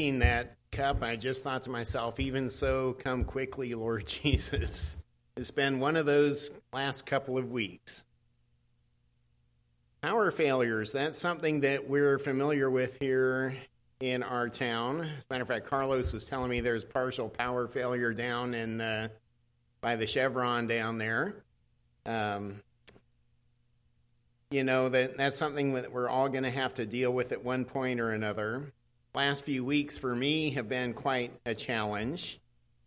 that cup, I just thought to myself, even so, come quickly, Lord Jesus. It's been one of those last couple of weeks. Power failures, that's something that we're familiar with here in our town. As a matter of fact, Carlos was telling me there's partial power failure down in uh, by the Chevron down there. Um, you know that that's something that we're all going to have to deal with at one point or another. Last few weeks for me have been quite a challenge,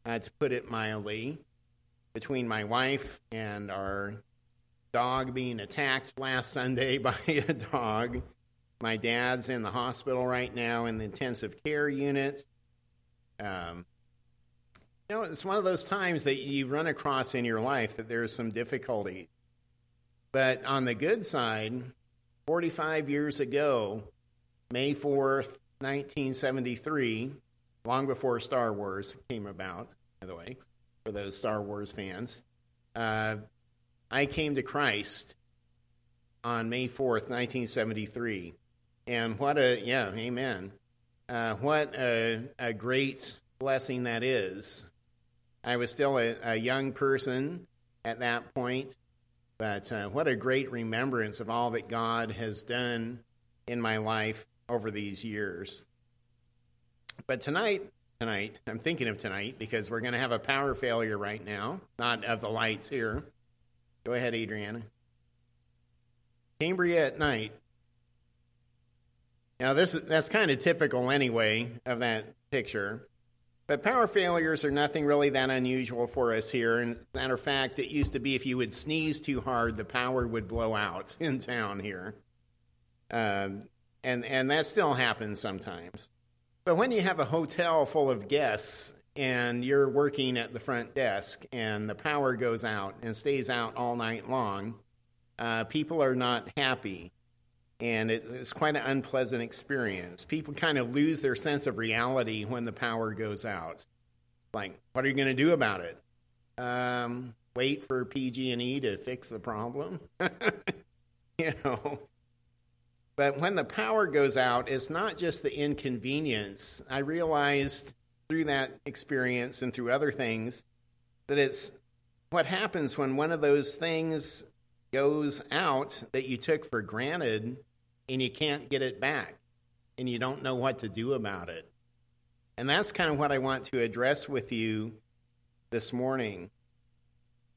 uh, to put it mildly, between my wife and our dog being attacked last Sunday by a dog. My dad's in the hospital right now in the intensive care unit. Um, you know, it's one of those times that you run across in your life that there's some difficulty. But on the good side, 45 years ago, May 4th, 1973, long before Star Wars came about, by the way, for those Star Wars fans, uh, I came to Christ on May 4th, 1973. And what a, yeah, amen. Uh, what a, a, great blessing that is. I was still a, a young person at that point, but uh, what a great remembrance of all that God has done in my life over these years. But tonight, tonight, I'm thinking of tonight because we're going to have a power failure right now, not of the lights here. Go ahead, Adriana. Cambria at night. Now, this is, that's kind of typical anyway of that picture. But power failures are nothing really that unusual for us here. And matter of fact, it used to be if you would sneeze too hard, the power would blow out in town here. Um, and, and that still happens sometimes. But when you have a hotel full of guests and you're working at the front desk and the power goes out and stays out all night long, uh, people are not happy. And it, it's quite an unpleasant experience. People kind of lose their sense of reality when the power goes out. Like, what are you going to do about it? Um, wait for PG&E to fix the problem? you know, but when the power goes out, it's not just the inconvenience. I realized through that experience and through other things that it's what happens when one of those things goes out that you took for granted and you can't get it back and you don't know what to do about it. And that's kind of what I want to address with you this morning.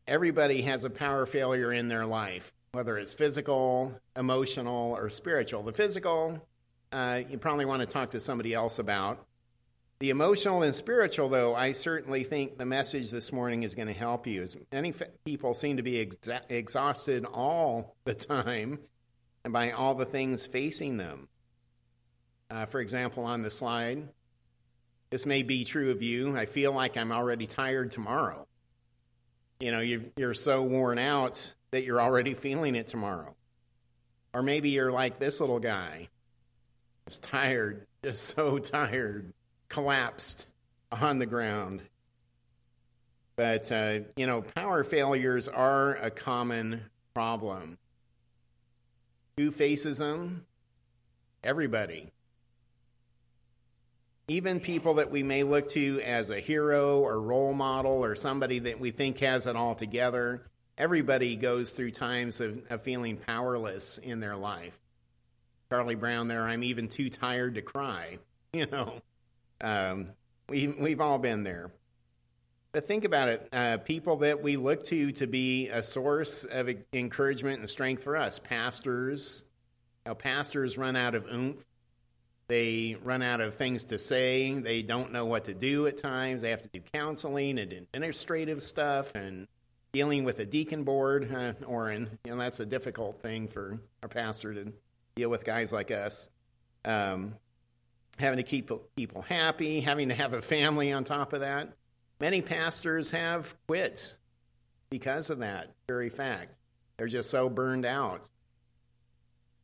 Everybody has a power failure in their life, whether it's physical, emotional, or spiritual. The physical, uh, you probably want to talk to somebody else about. The emotional and spiritual, though, I certainly think the message this morning is going to help you. As many people seem to be exa- exhausted all the time and by all the things facing them. Uh, for example, on the slide, this may be true of you. I feel like I'm already tired tomorrow. You know, you you're so worn out that you're already feeling it tomorrow. Or maybe you're like this little guy, just tired, just so tired collapsed on the ground. But, uh, you know, power failures are a common problem. Who faces them? Everybody. Even people that we may look to as a hero or role model or somebody that we think has it all together, everybody goes through times of, of feeling powerless in their life. Charlie Brown there, I'm even too tired to cry, you know. Um, we, we've all been there. But think about it uh, people that we look to to be a source of encouragement and strength for us pastors. Now, pastors run out of oomph. They run out of things to say. They don't know what to do at times. They have to do counseling and administrative stuff and dealing with a deacon board. Uh, or, in, you know, that's a difficult thing for a pastor to deal with guys like us. Um, having to keep people happy, having to have a family on top of that. Many pastors have quit because of that very fact. They're just so burned out.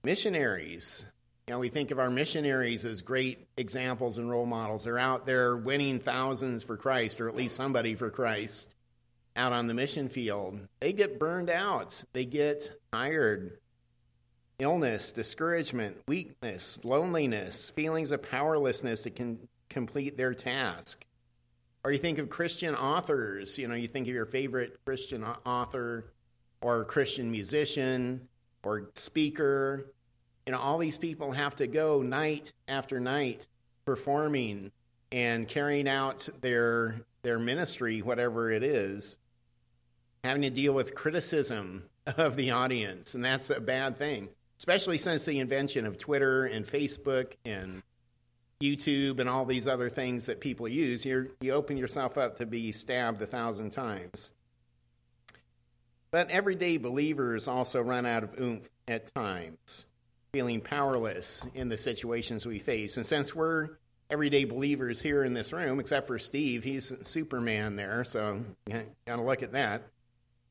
Missionaries, you know, we think of our missionaries as great examples and role models. They're out there winning thousands for Christ, or at least somebody for Christ, out on the mission field. They get burned out, they get tired, illness, discouragement, weakness, loneliness, feelings of powerlessness that can complete their task. Or you think of Christian authors, you know, you think of your favorite Christian author or Christian musician or speaker. You know, all these people have to go night after night performing and carrying out their their ministry, whatever it is, having to deal with criticism of the audience, and that's a bad thing, especially since the invention of Twitter and Facebook and YouTube and all these other things that people use. you you open yourself up to be stabbed a thousand times. But everyday believers also run out of oomph at times, feeling powerless in the situations we face. And since we're everyday believers here in this room, except for Steve, he's Superman there, so you got to look at that.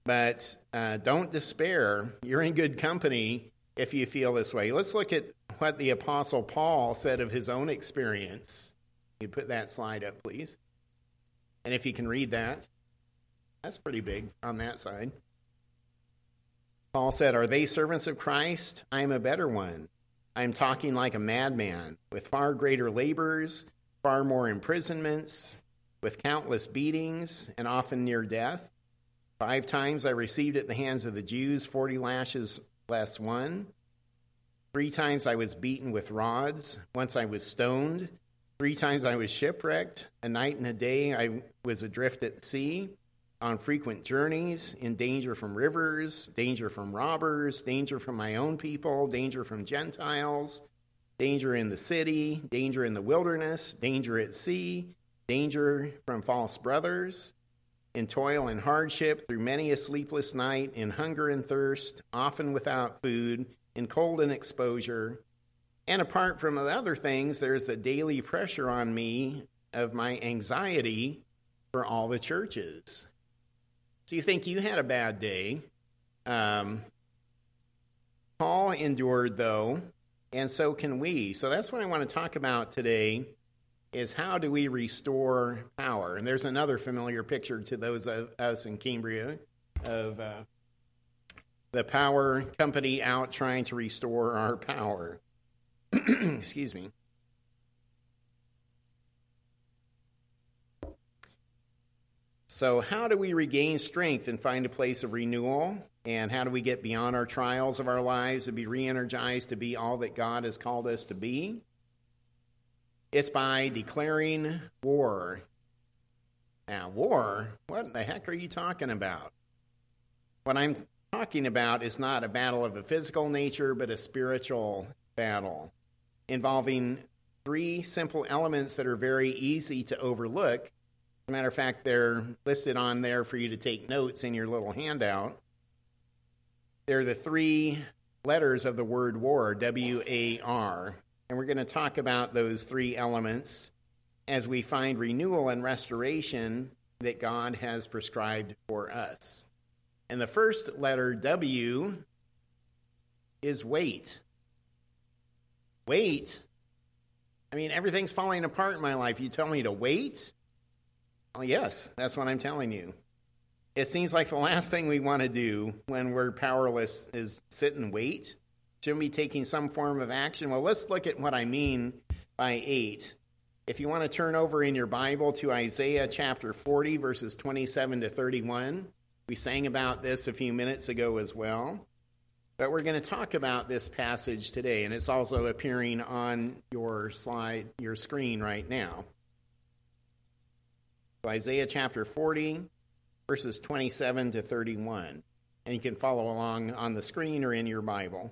But uh, don't despair. You're in good company if you feel this way. Let's look at what the Apostle Paul said of his own experience. You put that slide up, please. And if you can read that, that's pretty big on that side. Paul said, Are they servants of Christ? I am a better one. I am talking like a madman, with far greater labors, far more imprisonments, with countless beatings, and often near death. Five times I received at the hands of the Jews 40 lashes less one. Three times I was beaten with rods. Once I was stoned. Three times I was shipwrecked. A night and a day I was adrift at sea on frequent journeys, in danger from rivers, danger from robbers, danger from my own people, danger from Gentiles, danger in the city, danger in the wilderness, danger at sea, danger from false brothers, in toil and hardship, through many a sleepless night, in hunger and thirst, often without food, in cold and exposure. And apart from the other things, there's the daily pressure on me of my anxiety for all the churches. So you think you had a bad day. Um, Paul endured, though, and so can we. So that's what I want to talk about today is how do we restore power? And there's another familiar picture to those of us in Cambria of uh, the power company out trying to restore our power. Excuse me. So, how do we regain strength and find a place of renewal? And how do we get beyond our trials of our lives and be re energized to be all that God has called us to be? It's by declaring war. Now, war? What the heck are you talking about? What I'm talking about is not a battle of a physical nature, but a spiritual battle involving three simple elements that are very easy to overlook As a matter of fact, they're listed on there for you to take notes in your little handout. They're the three letters of the word war, W A R. And we're going to talk about those three elements as we find renewal and restoration that God has prescribed for us. And the first letter, W, is wait. Wait? I mean, everything's falling apart in my life. You tell me to wait? Well, yes, that's what I'm telling you. It seems like the last thing we want to do when we're powerless is sit and wait. Be taking some form of action? Well, let's look at what I mean by eight. If you want to turn over in your Bible to Isaiah chapter 40, verses 27 to 31, we sang about this a few minutes ago as well. But we're going to talk about this passage today, and it's also appearing on your slide, your screen right now. Isaiah chapter 40, verses 27 to 31. And you can follow along on the screen or in your Bible.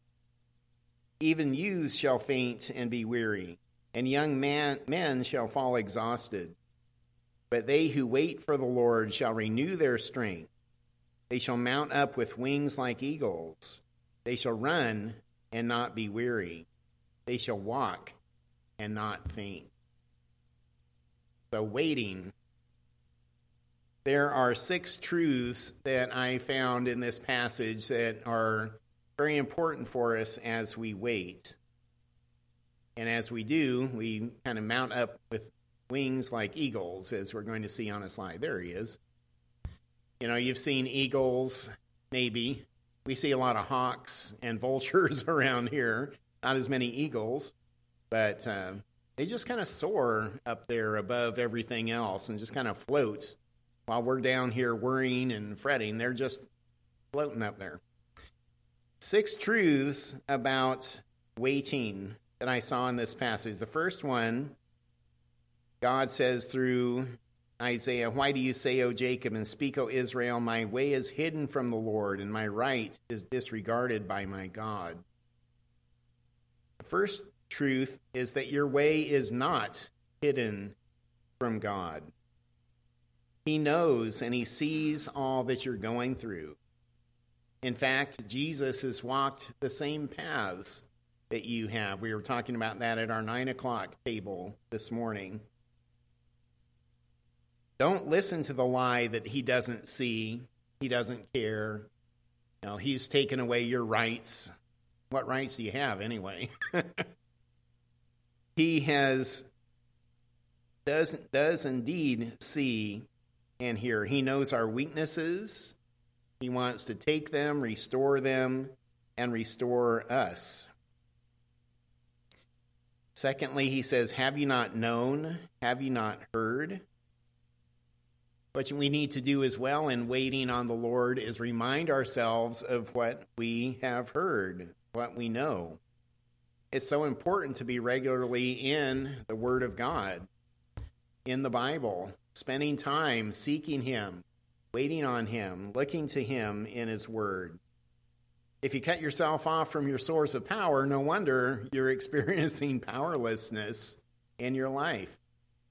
Even youths shall faint and be weary, and young man, men shall fall exhausted. But they who wait for the Lord shall renew their strength. They shall mount up with wings like eagles. They shall run and not be weary. They shall walk and not faint. So, waiting. There are six truths that I found in this passage that are very important for us as we wait. And as we do, we kind of mount up with wings like eagles, as we're going to see on a slide. There he is. You know, you've seen eagles, maybe. We see a lot of hawks and vultures around here, not as many eagles, but uh, they just kind of soar up there above everything else and just kind of float while we're down here worrying and fretting. They're just floating up there. Six truths about waiting that I saw in this passage. The first one, God says through Isaiah, Why do you say, O Jacob, and speak, O Israel, my way is hidden from the Lord, and my right is disregarded by my God? The first truth is that your way is not hidden from God. He knows and He sees all that you're going through. In fact, Jesus has walked the same paths that you have. We were talking about that at our nine o'clock table this morning. Don't listen to the lie that he doesn't see, he doesn't care. You know, he's taken away your rights. What rights do you have anyway? he has does does indeed see and hear. He knows our weaknesses. He wants to take them, restore them, and restore us. Secondly, he says, Have you not known? Have you not heard? What we need to do as well in waiting on the Lord is remind ourselves of what we have heard, what we know. It's so important to be regularly in the Word of God, in the Bible, spending time seeking Him, waiting on Him, looking to Him in His Word. If you cut yourself off from your source of power, no wonder you're experiencing powerlessness in your life.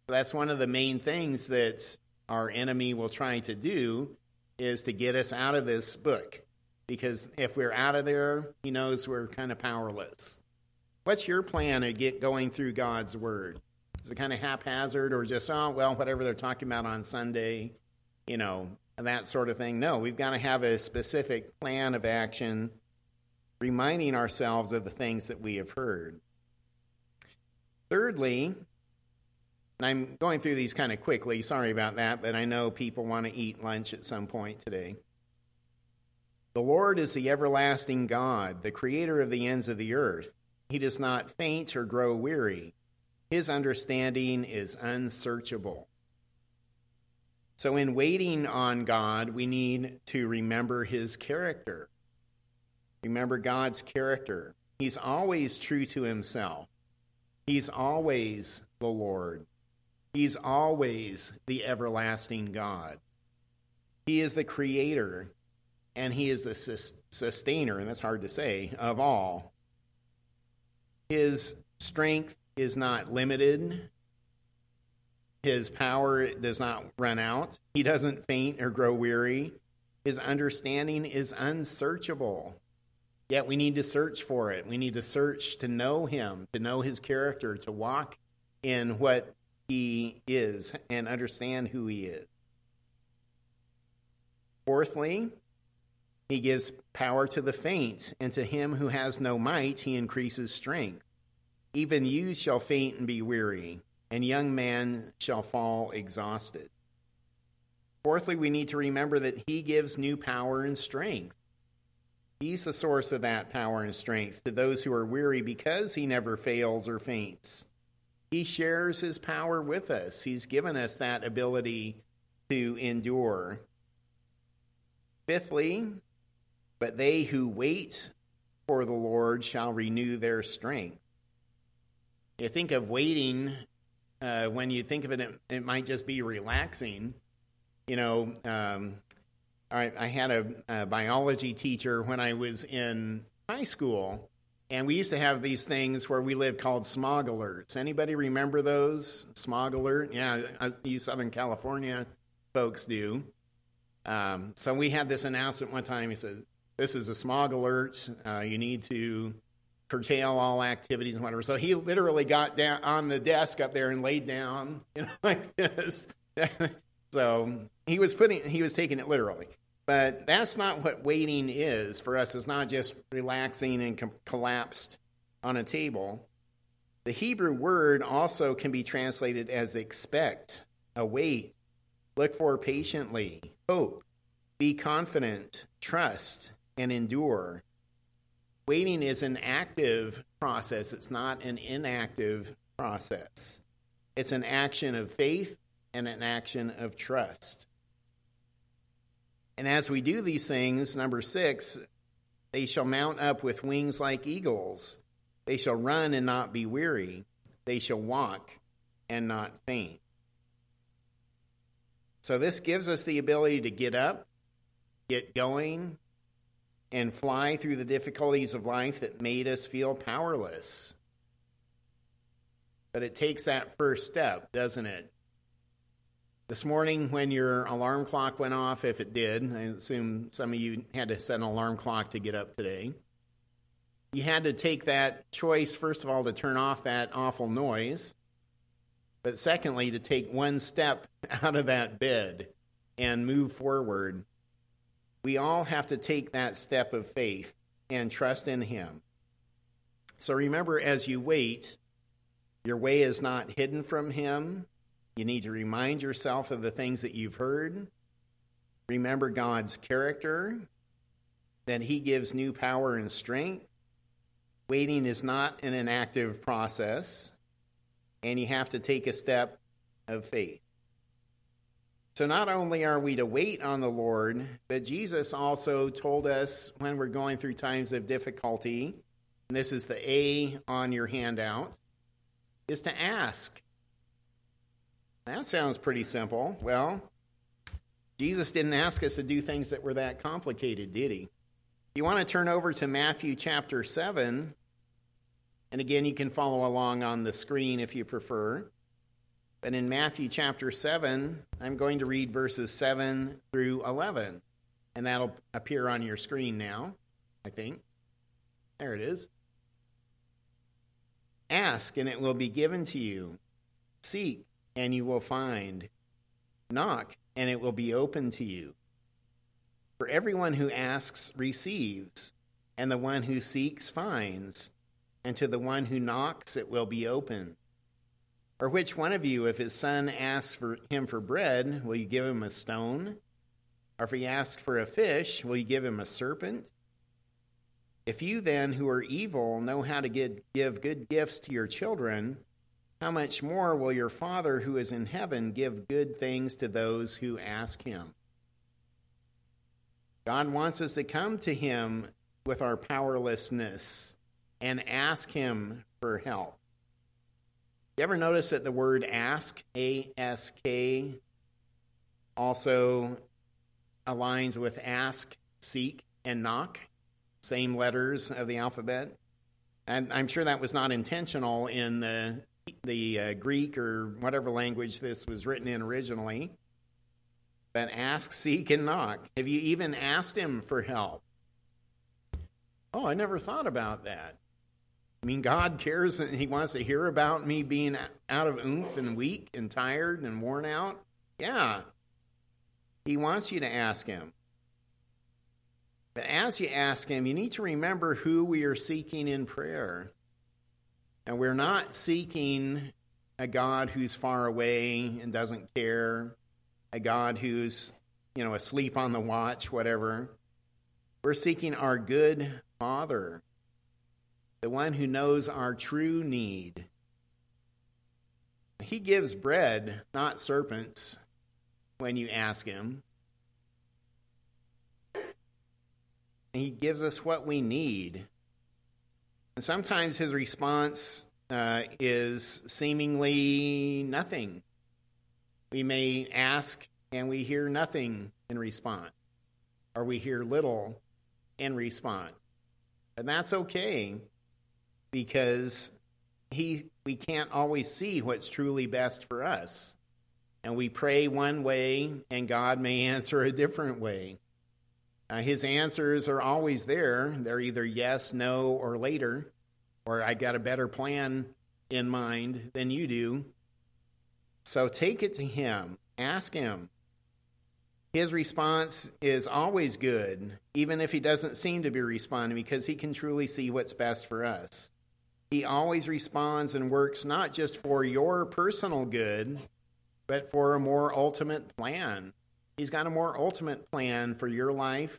That's one of the main things that our enemy will try to do is to get us out of this book. Because if we're out of there, he knows we're kind of powerless. What's your plan to get going through God's word? Is it kind of haphazard or just, oh, well, whatever they're talking about on Sunday, you know, that sort of thing? No, we've got to have a specific plan of action, reminding ourselves of the things that we have heard. Thirdly, and I'm going through these kind of quickly. Sorry about that, but I know people want to eat lunch at some point today. The Lord is the everlasting God, the creator of the ends of the earth. He does not faint or grow weary. His understanding is unsearchable. So, in waiting on God, we need to remember his character. Remember God's character. He's always true to himself, he's always the Lord. He's always the everlasting God. He is the creator and he is the sustainer, and that's hard to say, of all. His strength is not limited. His power does not run out. He doesn't faint or grow weary. His understanding is unsearchable. Yet we need to search for it. We need to search to know him, to know his character, to walk in what he is and understand who he is. Fourthly, he gives power to the faint, and to him who has no might, he increases strength. Even youth shall faint and be weary, and young man shall fall exhausted. Fourthly, we need to remember that he gives new power and strength. He's the source of that power and strength to those who are weary because he never fails or faints. He shares his power with us. He's given us that ability to endure. Fifthly, but they who wait for the Lord shall renew their strength. You think of waiting, uh, when you think of it, it, it, might just be relaxing. You know, um, I, I, had a, a biology teacher when I was in high school and we used to have these things where we lived called smog alerts. Anybody remember those? Smog alert? Yeah, you Southern California folks do. Um, so we had this announcement one time. He said, "This is a smog alert. Uh, you need to curtail all activities and whatever. So he literally got down on the desk up there and laid down, you know, like this. so he was putting, he was taking it literally. But that's not what waiting is for us. It's not just relaxing and com- collapsed on a table. The Hebrew word also can be translated as expect, await, look for patiently, hope, be confident, trust, and endure. Waiting is an active process, it's not an inactive process. It's an action of faith and an action of trust. And as we do these things, number six, they shall mount up with wings like eagles. They shall run and not be weary. They shall walk and not faint. So, this gives us the ability to get up, get going, and fly through the difficulties of life that made us feel powerless. But it takes that first step, doesn't it? This morning, when your alarm clock went off, if it did, I assume some of you had to set an alarm clock to get up today. You had to take that choice, first of all, to turn off that awful noise, but secondly, to take one step out of that bed and move forward. We all have to take that step of faith and trust in Him. So remember, as you wait, your way is not hidden from Him. You need to remind yourself of the things that you've heard. Remember God's character, that He gives new power and strength. Waiting is not an inactive process, and you have to take a step of faith. So, not only are we to wait on the Lord, but Jesus also told us when we're going through times of difficulty, and this is the A on your handout, is to ask. That sounds pretty simple. Well, Jesus didn't ask us to do things that were that complicated, did he? You want to turn over to Matthew chapter 7. And again, you can follow along on the screen if you prefer. But in Matthew chapter 7, I'm going to read verses 7 through 11. And that'll appear on your screen now, I think. There it is. Ask, and it will be given to you. Seek, and you will find. Knock, and it will be open to you. For everyone who asks receives, and the one who seeks finds, and to the one who knocks it will be open. Or which one of you, if his son asks for him for bread, will you give him a stone? Or if he asks for a fish, will you give him a serpent? If you then, who are evil, know how to give good gifts to your children, how much more will your Father who is in heaven give good things to those who ask him? God wants us to come to him with our powerlessness and ask him for help. You ever notice that the word ask, A S K, also aligns with ask, seek, and knock? Same letters of the alphabet. And I'm sure that was not intentional in the the uh, Greek or whatever language this was written in originally. But ask, seek, and knock. Have you even asked him for help? Oh, I never thought about that. I mean, God cares and He wants to hear about me being out of oomph and weak and tired and worn out. Yeah. He wants you to ask Him. But as you ask Him, you need to remember who we are seeking in prayer. And we're not seeking a God who's far away and doesn't care, a God who's, you know, asleep on the watch, whatever. We're seeking our good Father, the one who knows our true need. He gives bread, not serpents, when you ask Him. He gives us what we need. And sometimes his response uh, is seemingly nothing. We may ask and we hear nothing in response, or we hear little in response. And that's okay because he, we can't always see what's truly best for us. And we pray one way, and God may answer a different way. Uh, his answers are always there. They're either yes, no, or later. or I got a better plan in mind than you do. So take it to Him, ask Him. His response is always good, even if He doesn't seem to be responding, because He can truly see what's best for us. He always responds and works not just for your personal good, but for a more ultimate plan. He's got a more ultimate plan for your life,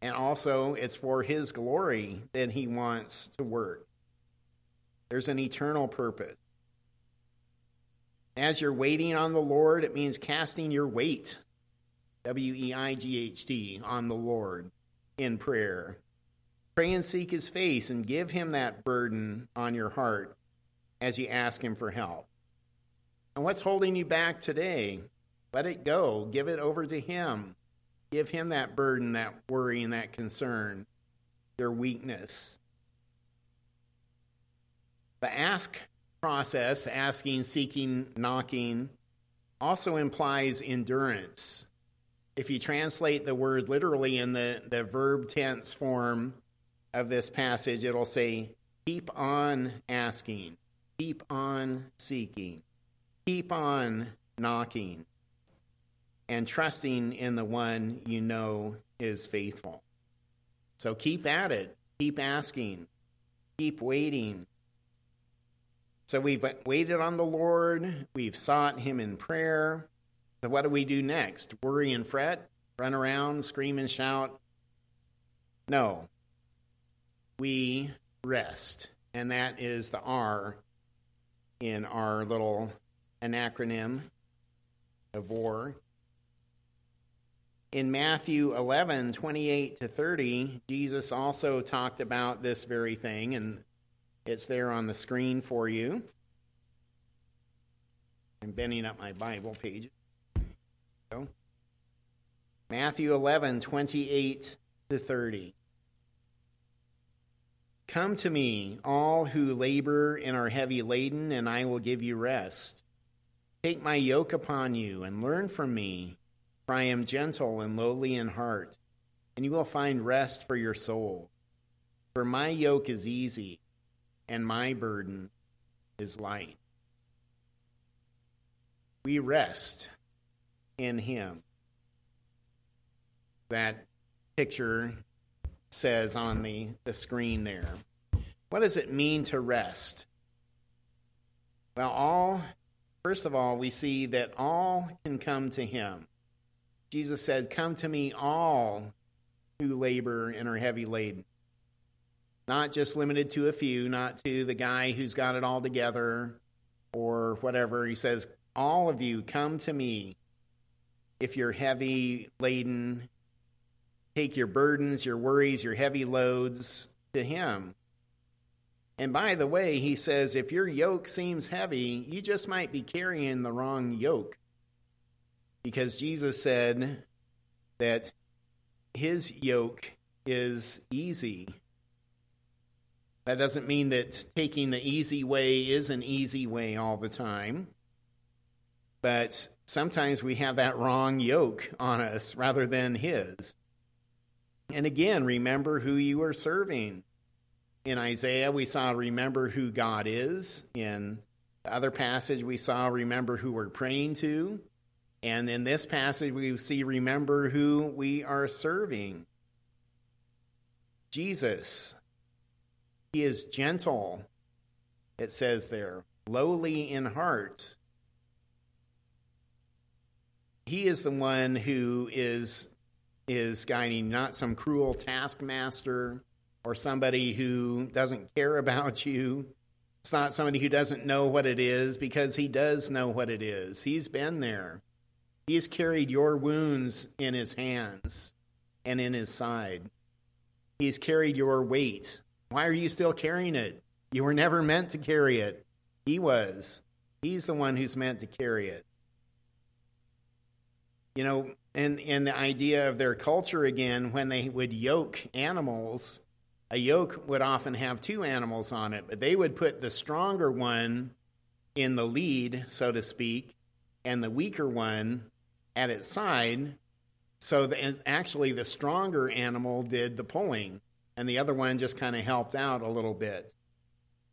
and also it's for His glory that He wants to work. There's an eternal purpose. As you're waiting on the Lord, it means casting your weight, W E I G H T, on the Lord in prayer. Pray and seek his face and give him that burden on your heart as you ask him for help. And what's holding you back today? Let it go. Give it over to him. Give him that burden, that worry, and that concern, your weakness. The ask process, asking, seeking, knocking, also implies endurance. If you translate the word literally in the, the verb tense form of this passage, it'll say, keep on asking, keep on seeking, keep on knocking, and trusting in the one you know is faithful. So keep at it, keep asking, keep waiting, so we've waited on the Lord, we've sought Him in prayer. So what do we do next? Worry and fret? Run around, scream and shout? No. We rest. And that is the R in our little acronym of war. In Matthew 11, 28 to 30, Jesus also talked about this very thing, and it's there on the screen for you. I'm bending up my Bible page. Matthew 11, 28 to 30. Come to me, all who labor and are heavy laden, and I will give you rest. Take my yoke upon you and learn from me, for I am gentle and lowly in heart, and you will find rest for your soul. For my yoke is easy and my burden is light. We rest in Him. That picture says on the, the screen there. What does it mean to rest? Well, all, first of all, we see that all can come to Him. Jesus said, Come to me, all who labor and are heavy laden. Not just limited to a few, not to the guy who's got it all together or whatever. He says, All of you, come to me if you're heavy laden. Take your burdens, your worries, your heavy loads to Him. And by the way, he says, if your yoke seems heavy, you just might be carrying the wrong yoke. Because Jesus said that his yoke is easy that doesn't mean that taking the easy way is an easy way all the time. But sometimes we have that wrong yoke on us rather than His. And again, remember who you are serving. In Isaiah, we saw remember who God is. In the other passage, we saw remember who we're praying to. And in this passage, we see remember who we are serving. Jesus, he is gentle, it says there, lowly in heart. He is the one who is is guiding, not some cruel taskmaster or somebody who doesn't care about you. It's not somebody who doesn't know what it is because he does know what it is. He's been there. He's carried your wounds in his hands and in his side. He's carried your weight why are you still carrying it? You were never meant to carry it. He was. He's the one who's meant to carry it. You know, and, the idea of their culture again, when they would yoke animals, a yoke would often have two animals on it, but they would put the stronger one in the lead, so to speak, and the weaker one at its side. So the, actually, the stronger animal did the pulling and the other one just kind of helped out a little bit.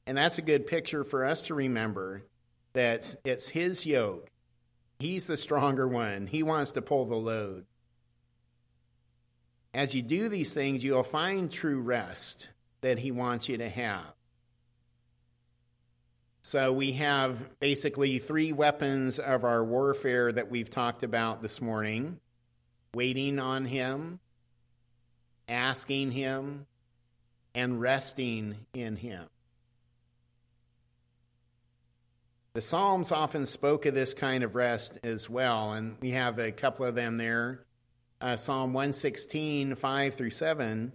And that's a good picture for us to remember that it's his yoke. He's the stronger one. He wants to pull the load. As you do these things, you'll find true rest that he wants you to have. So we have basically three weapons of our warfare that we've talked about this morning waiting on him, asking him, and resting in him. The Psalms often spoke of this kind of rest as well, and we have a couple of them there. Uh, Psalm 116, 5 through 7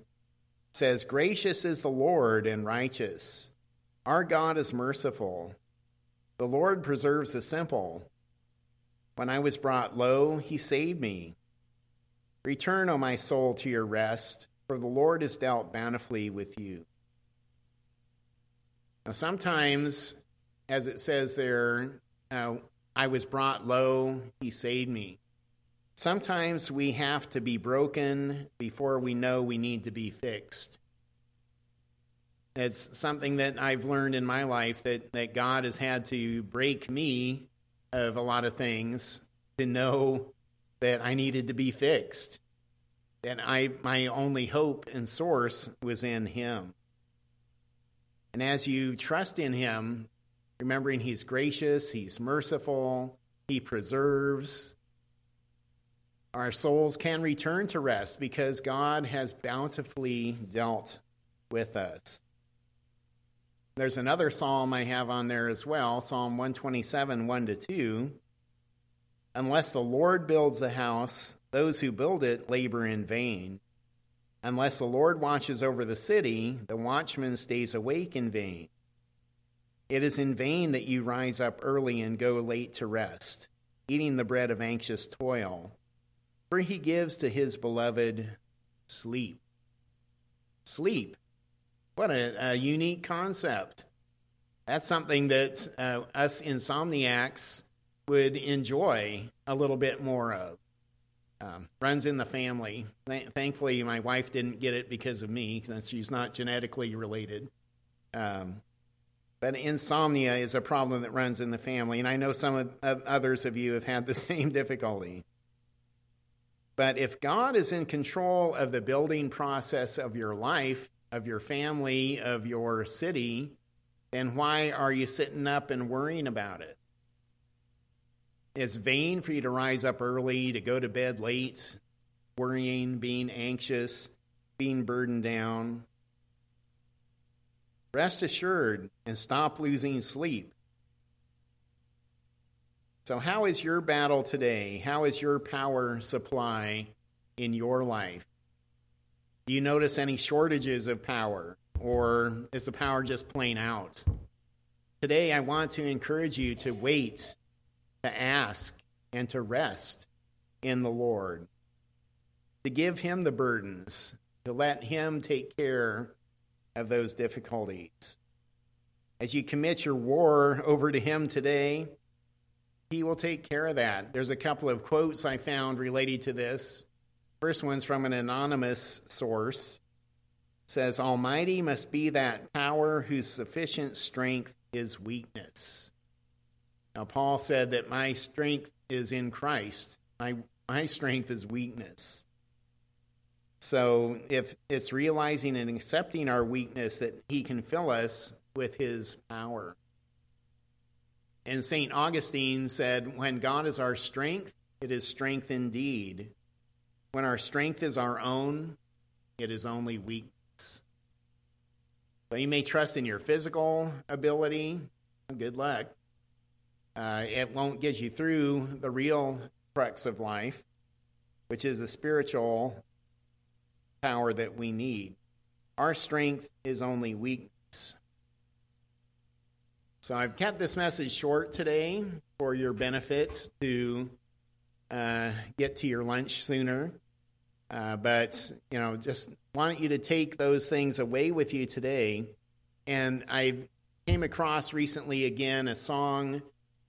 says, Gracious is the Lord and righteous. Our God is merciful. The Lord preserves the simple. When I was brought low, he saved me. Return, O my soul, to your rest, for the Lord has dealt bountifully with you. Now, sometimes as it says there, uh, I was brought low, he saved me. Sometimes we have to be broken before we know we need to be fixed. It's something that I've learned in my life that, that God has had to break me of a lot of things to know that I needed to be fixed. That I my only hope and source was in him. And as you trust in him, remembering He's gracious, He's merciful, He preserves. Our souls can return to rest because God has bountifully dealt with us. There's another psalm I have on there as well Psalm 127, 1 to 2. Unless the Lord builds the house, those who build it labor in vain. Unless the Lord watches over the city, the watchman stays awake in vain. It is in vain that you rise up early and go late to rest, eating the bread of anxious toil, for he gives to his beloved sleep. Sleep. What a, a unique concept. That's something that uh, us insomniacs would enjoy a little bit more of. Um, runs in the family. Th- thankfully, my wife didn't get it because of me, since she's not genetically related. Um, but insomnia is a problem that runs in the family, and I know some of, uh, others of you have had the same difficulty. But if God is in control of the building process of your life, of your family, of your city, then why are you sitting up and worrying about it? It's vain for you to rise up early, to go to bed late, worrying, being anxious, being burdened down. Rest assured and stop losing sleep. So, how is your battle today? How is your power supply in your life? Do you notice any shortages of power, or is the power just plain out? Today, I want to encourage you to wait, to ask, and to rest in the Lord, to give Him the burdens, to let Him take care of those difficulties. As you commit your war over to Him today, He will take care of that. There's a couple of quotes I found related to this. First one's from an anonymous source. It says, Almighty must be that power whose sufficient strength is weakness. Now, Paul said that my strength is in Christ. My, my strength is weakness. So if it's realizing and accepting our weakness that he can fill us with his power. And St. Augustine said, When God is our strength, it is strength indeed. When our strength is our own, it is only weakness. So you may trust in your physical ability. Good luck. Uh, it won't get you through the real crux of life, which is the spiritual power that we need. Our strength is only weakness. So I've kept this message short today for your benefit to uh, get to your lunch sooner. Uh, but, you know, just want you to take those things away with you today. And I came across recently again a song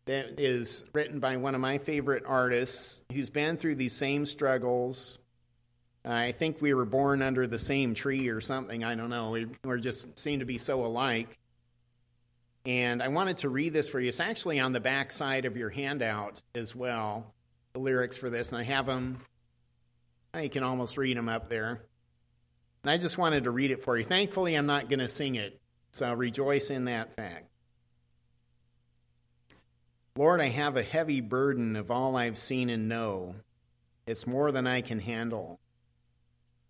that is written by one of my favorite artists who's been through these same struggles I think we were born under the same tree or something. I don't know. We, we just seem to be so alike. And I wanted to read this for you. It's actually on the back side of your handout as well, the lyrics for this. And I have them, I can almost read them up there. And I just wanted to read it for you. Thankfully, I'm not going to sing it, so rejoice in that fact. Lord, I have a heavy burden of all I've seen and know. It's more than I can handle.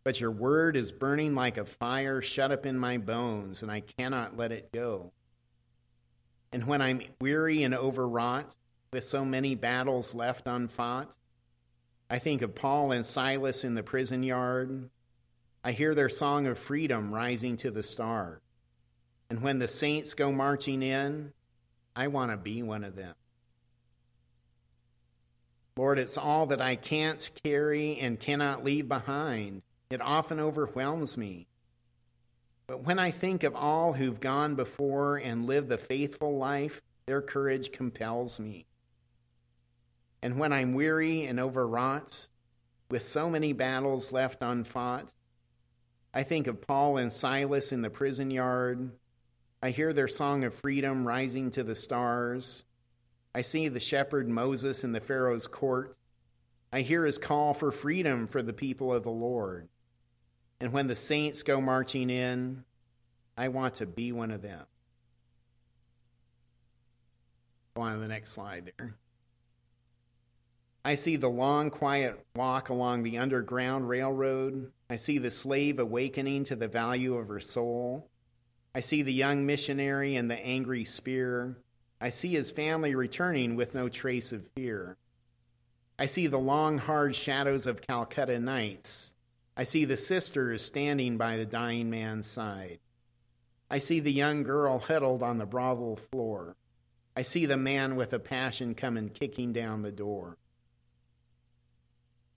But your word is burning like a fire shut up in my bones, and I cannot let it go. And when I'm weary and overwrought, with so many battles left unfought, I think of Paul and Silas in the prison yard. I hear their song of freedom rising to the stars. And when the saints go marching in, I want to be one of them. Lord, it's all that I can't carry and cannot leave behind. It often overwhelms me. But when I think of all who've gone before and lived the faithful life, their courage compels me. And when I'm weary and overwrought, with so many battles left unfought, I think of Paul and Silas in the prison yard. I hear their song of freedom rising to the stars. I see the shepherd Moses in the Pharaoh's court. I hear his call for freedom for the people of the Lord. And when the saints go marching in, I want to be one of them. Go on to the next slide there. I see the long, quiet walk along the Underground Railroad. I see the slave awakening to the value of her soul. I see the young missionary and the angry spear. I see his family returning with no trace of fear. I see the long, hard shadows of Calcutta nights. I see the sisters standing by the dying man's side. I see the young girl huddled on the brothel floor. I see the man with a passion coming kicking down the door.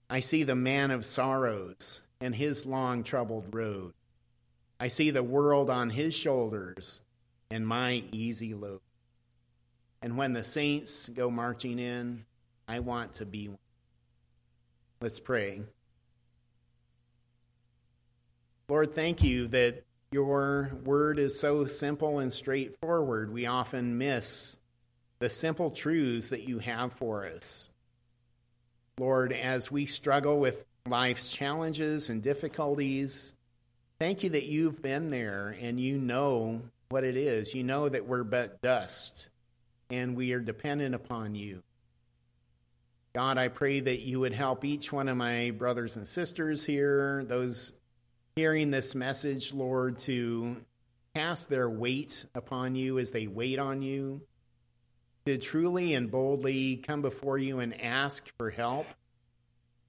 I see the man of sorrows and his long troubled road. I see the world on his shoulders and my easy load. And when the saints go marching in, I want to be one. Let's pray. Lord, thank you that your word is so simple and straightforward. We often miss the simple truths that you have for us. Lord, as we struggle with life's challenges and difficulties, thank you that you've been there and you know what it is. You know that we're but dust and we are dependent upon you. God, I pray that you would help each one of my brothers and sisters here, those hearing this message, Lord, to cast their weight upon you as they wait on you, to truly and boldly come before you and ask for help,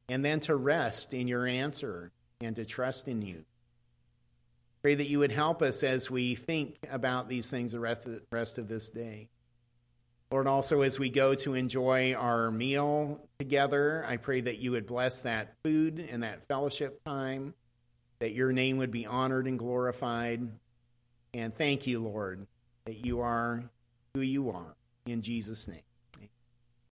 and then to rest in your answer and to trust in you. Pray that you would help us as we think about these things the rest of this day. Lord, also as we go to enjoy our meal together, I pray that you would bless that food and that fellowship time, that your name would be honored and glorified. And thank you, Lord, that you are who you are. In Jesus' name.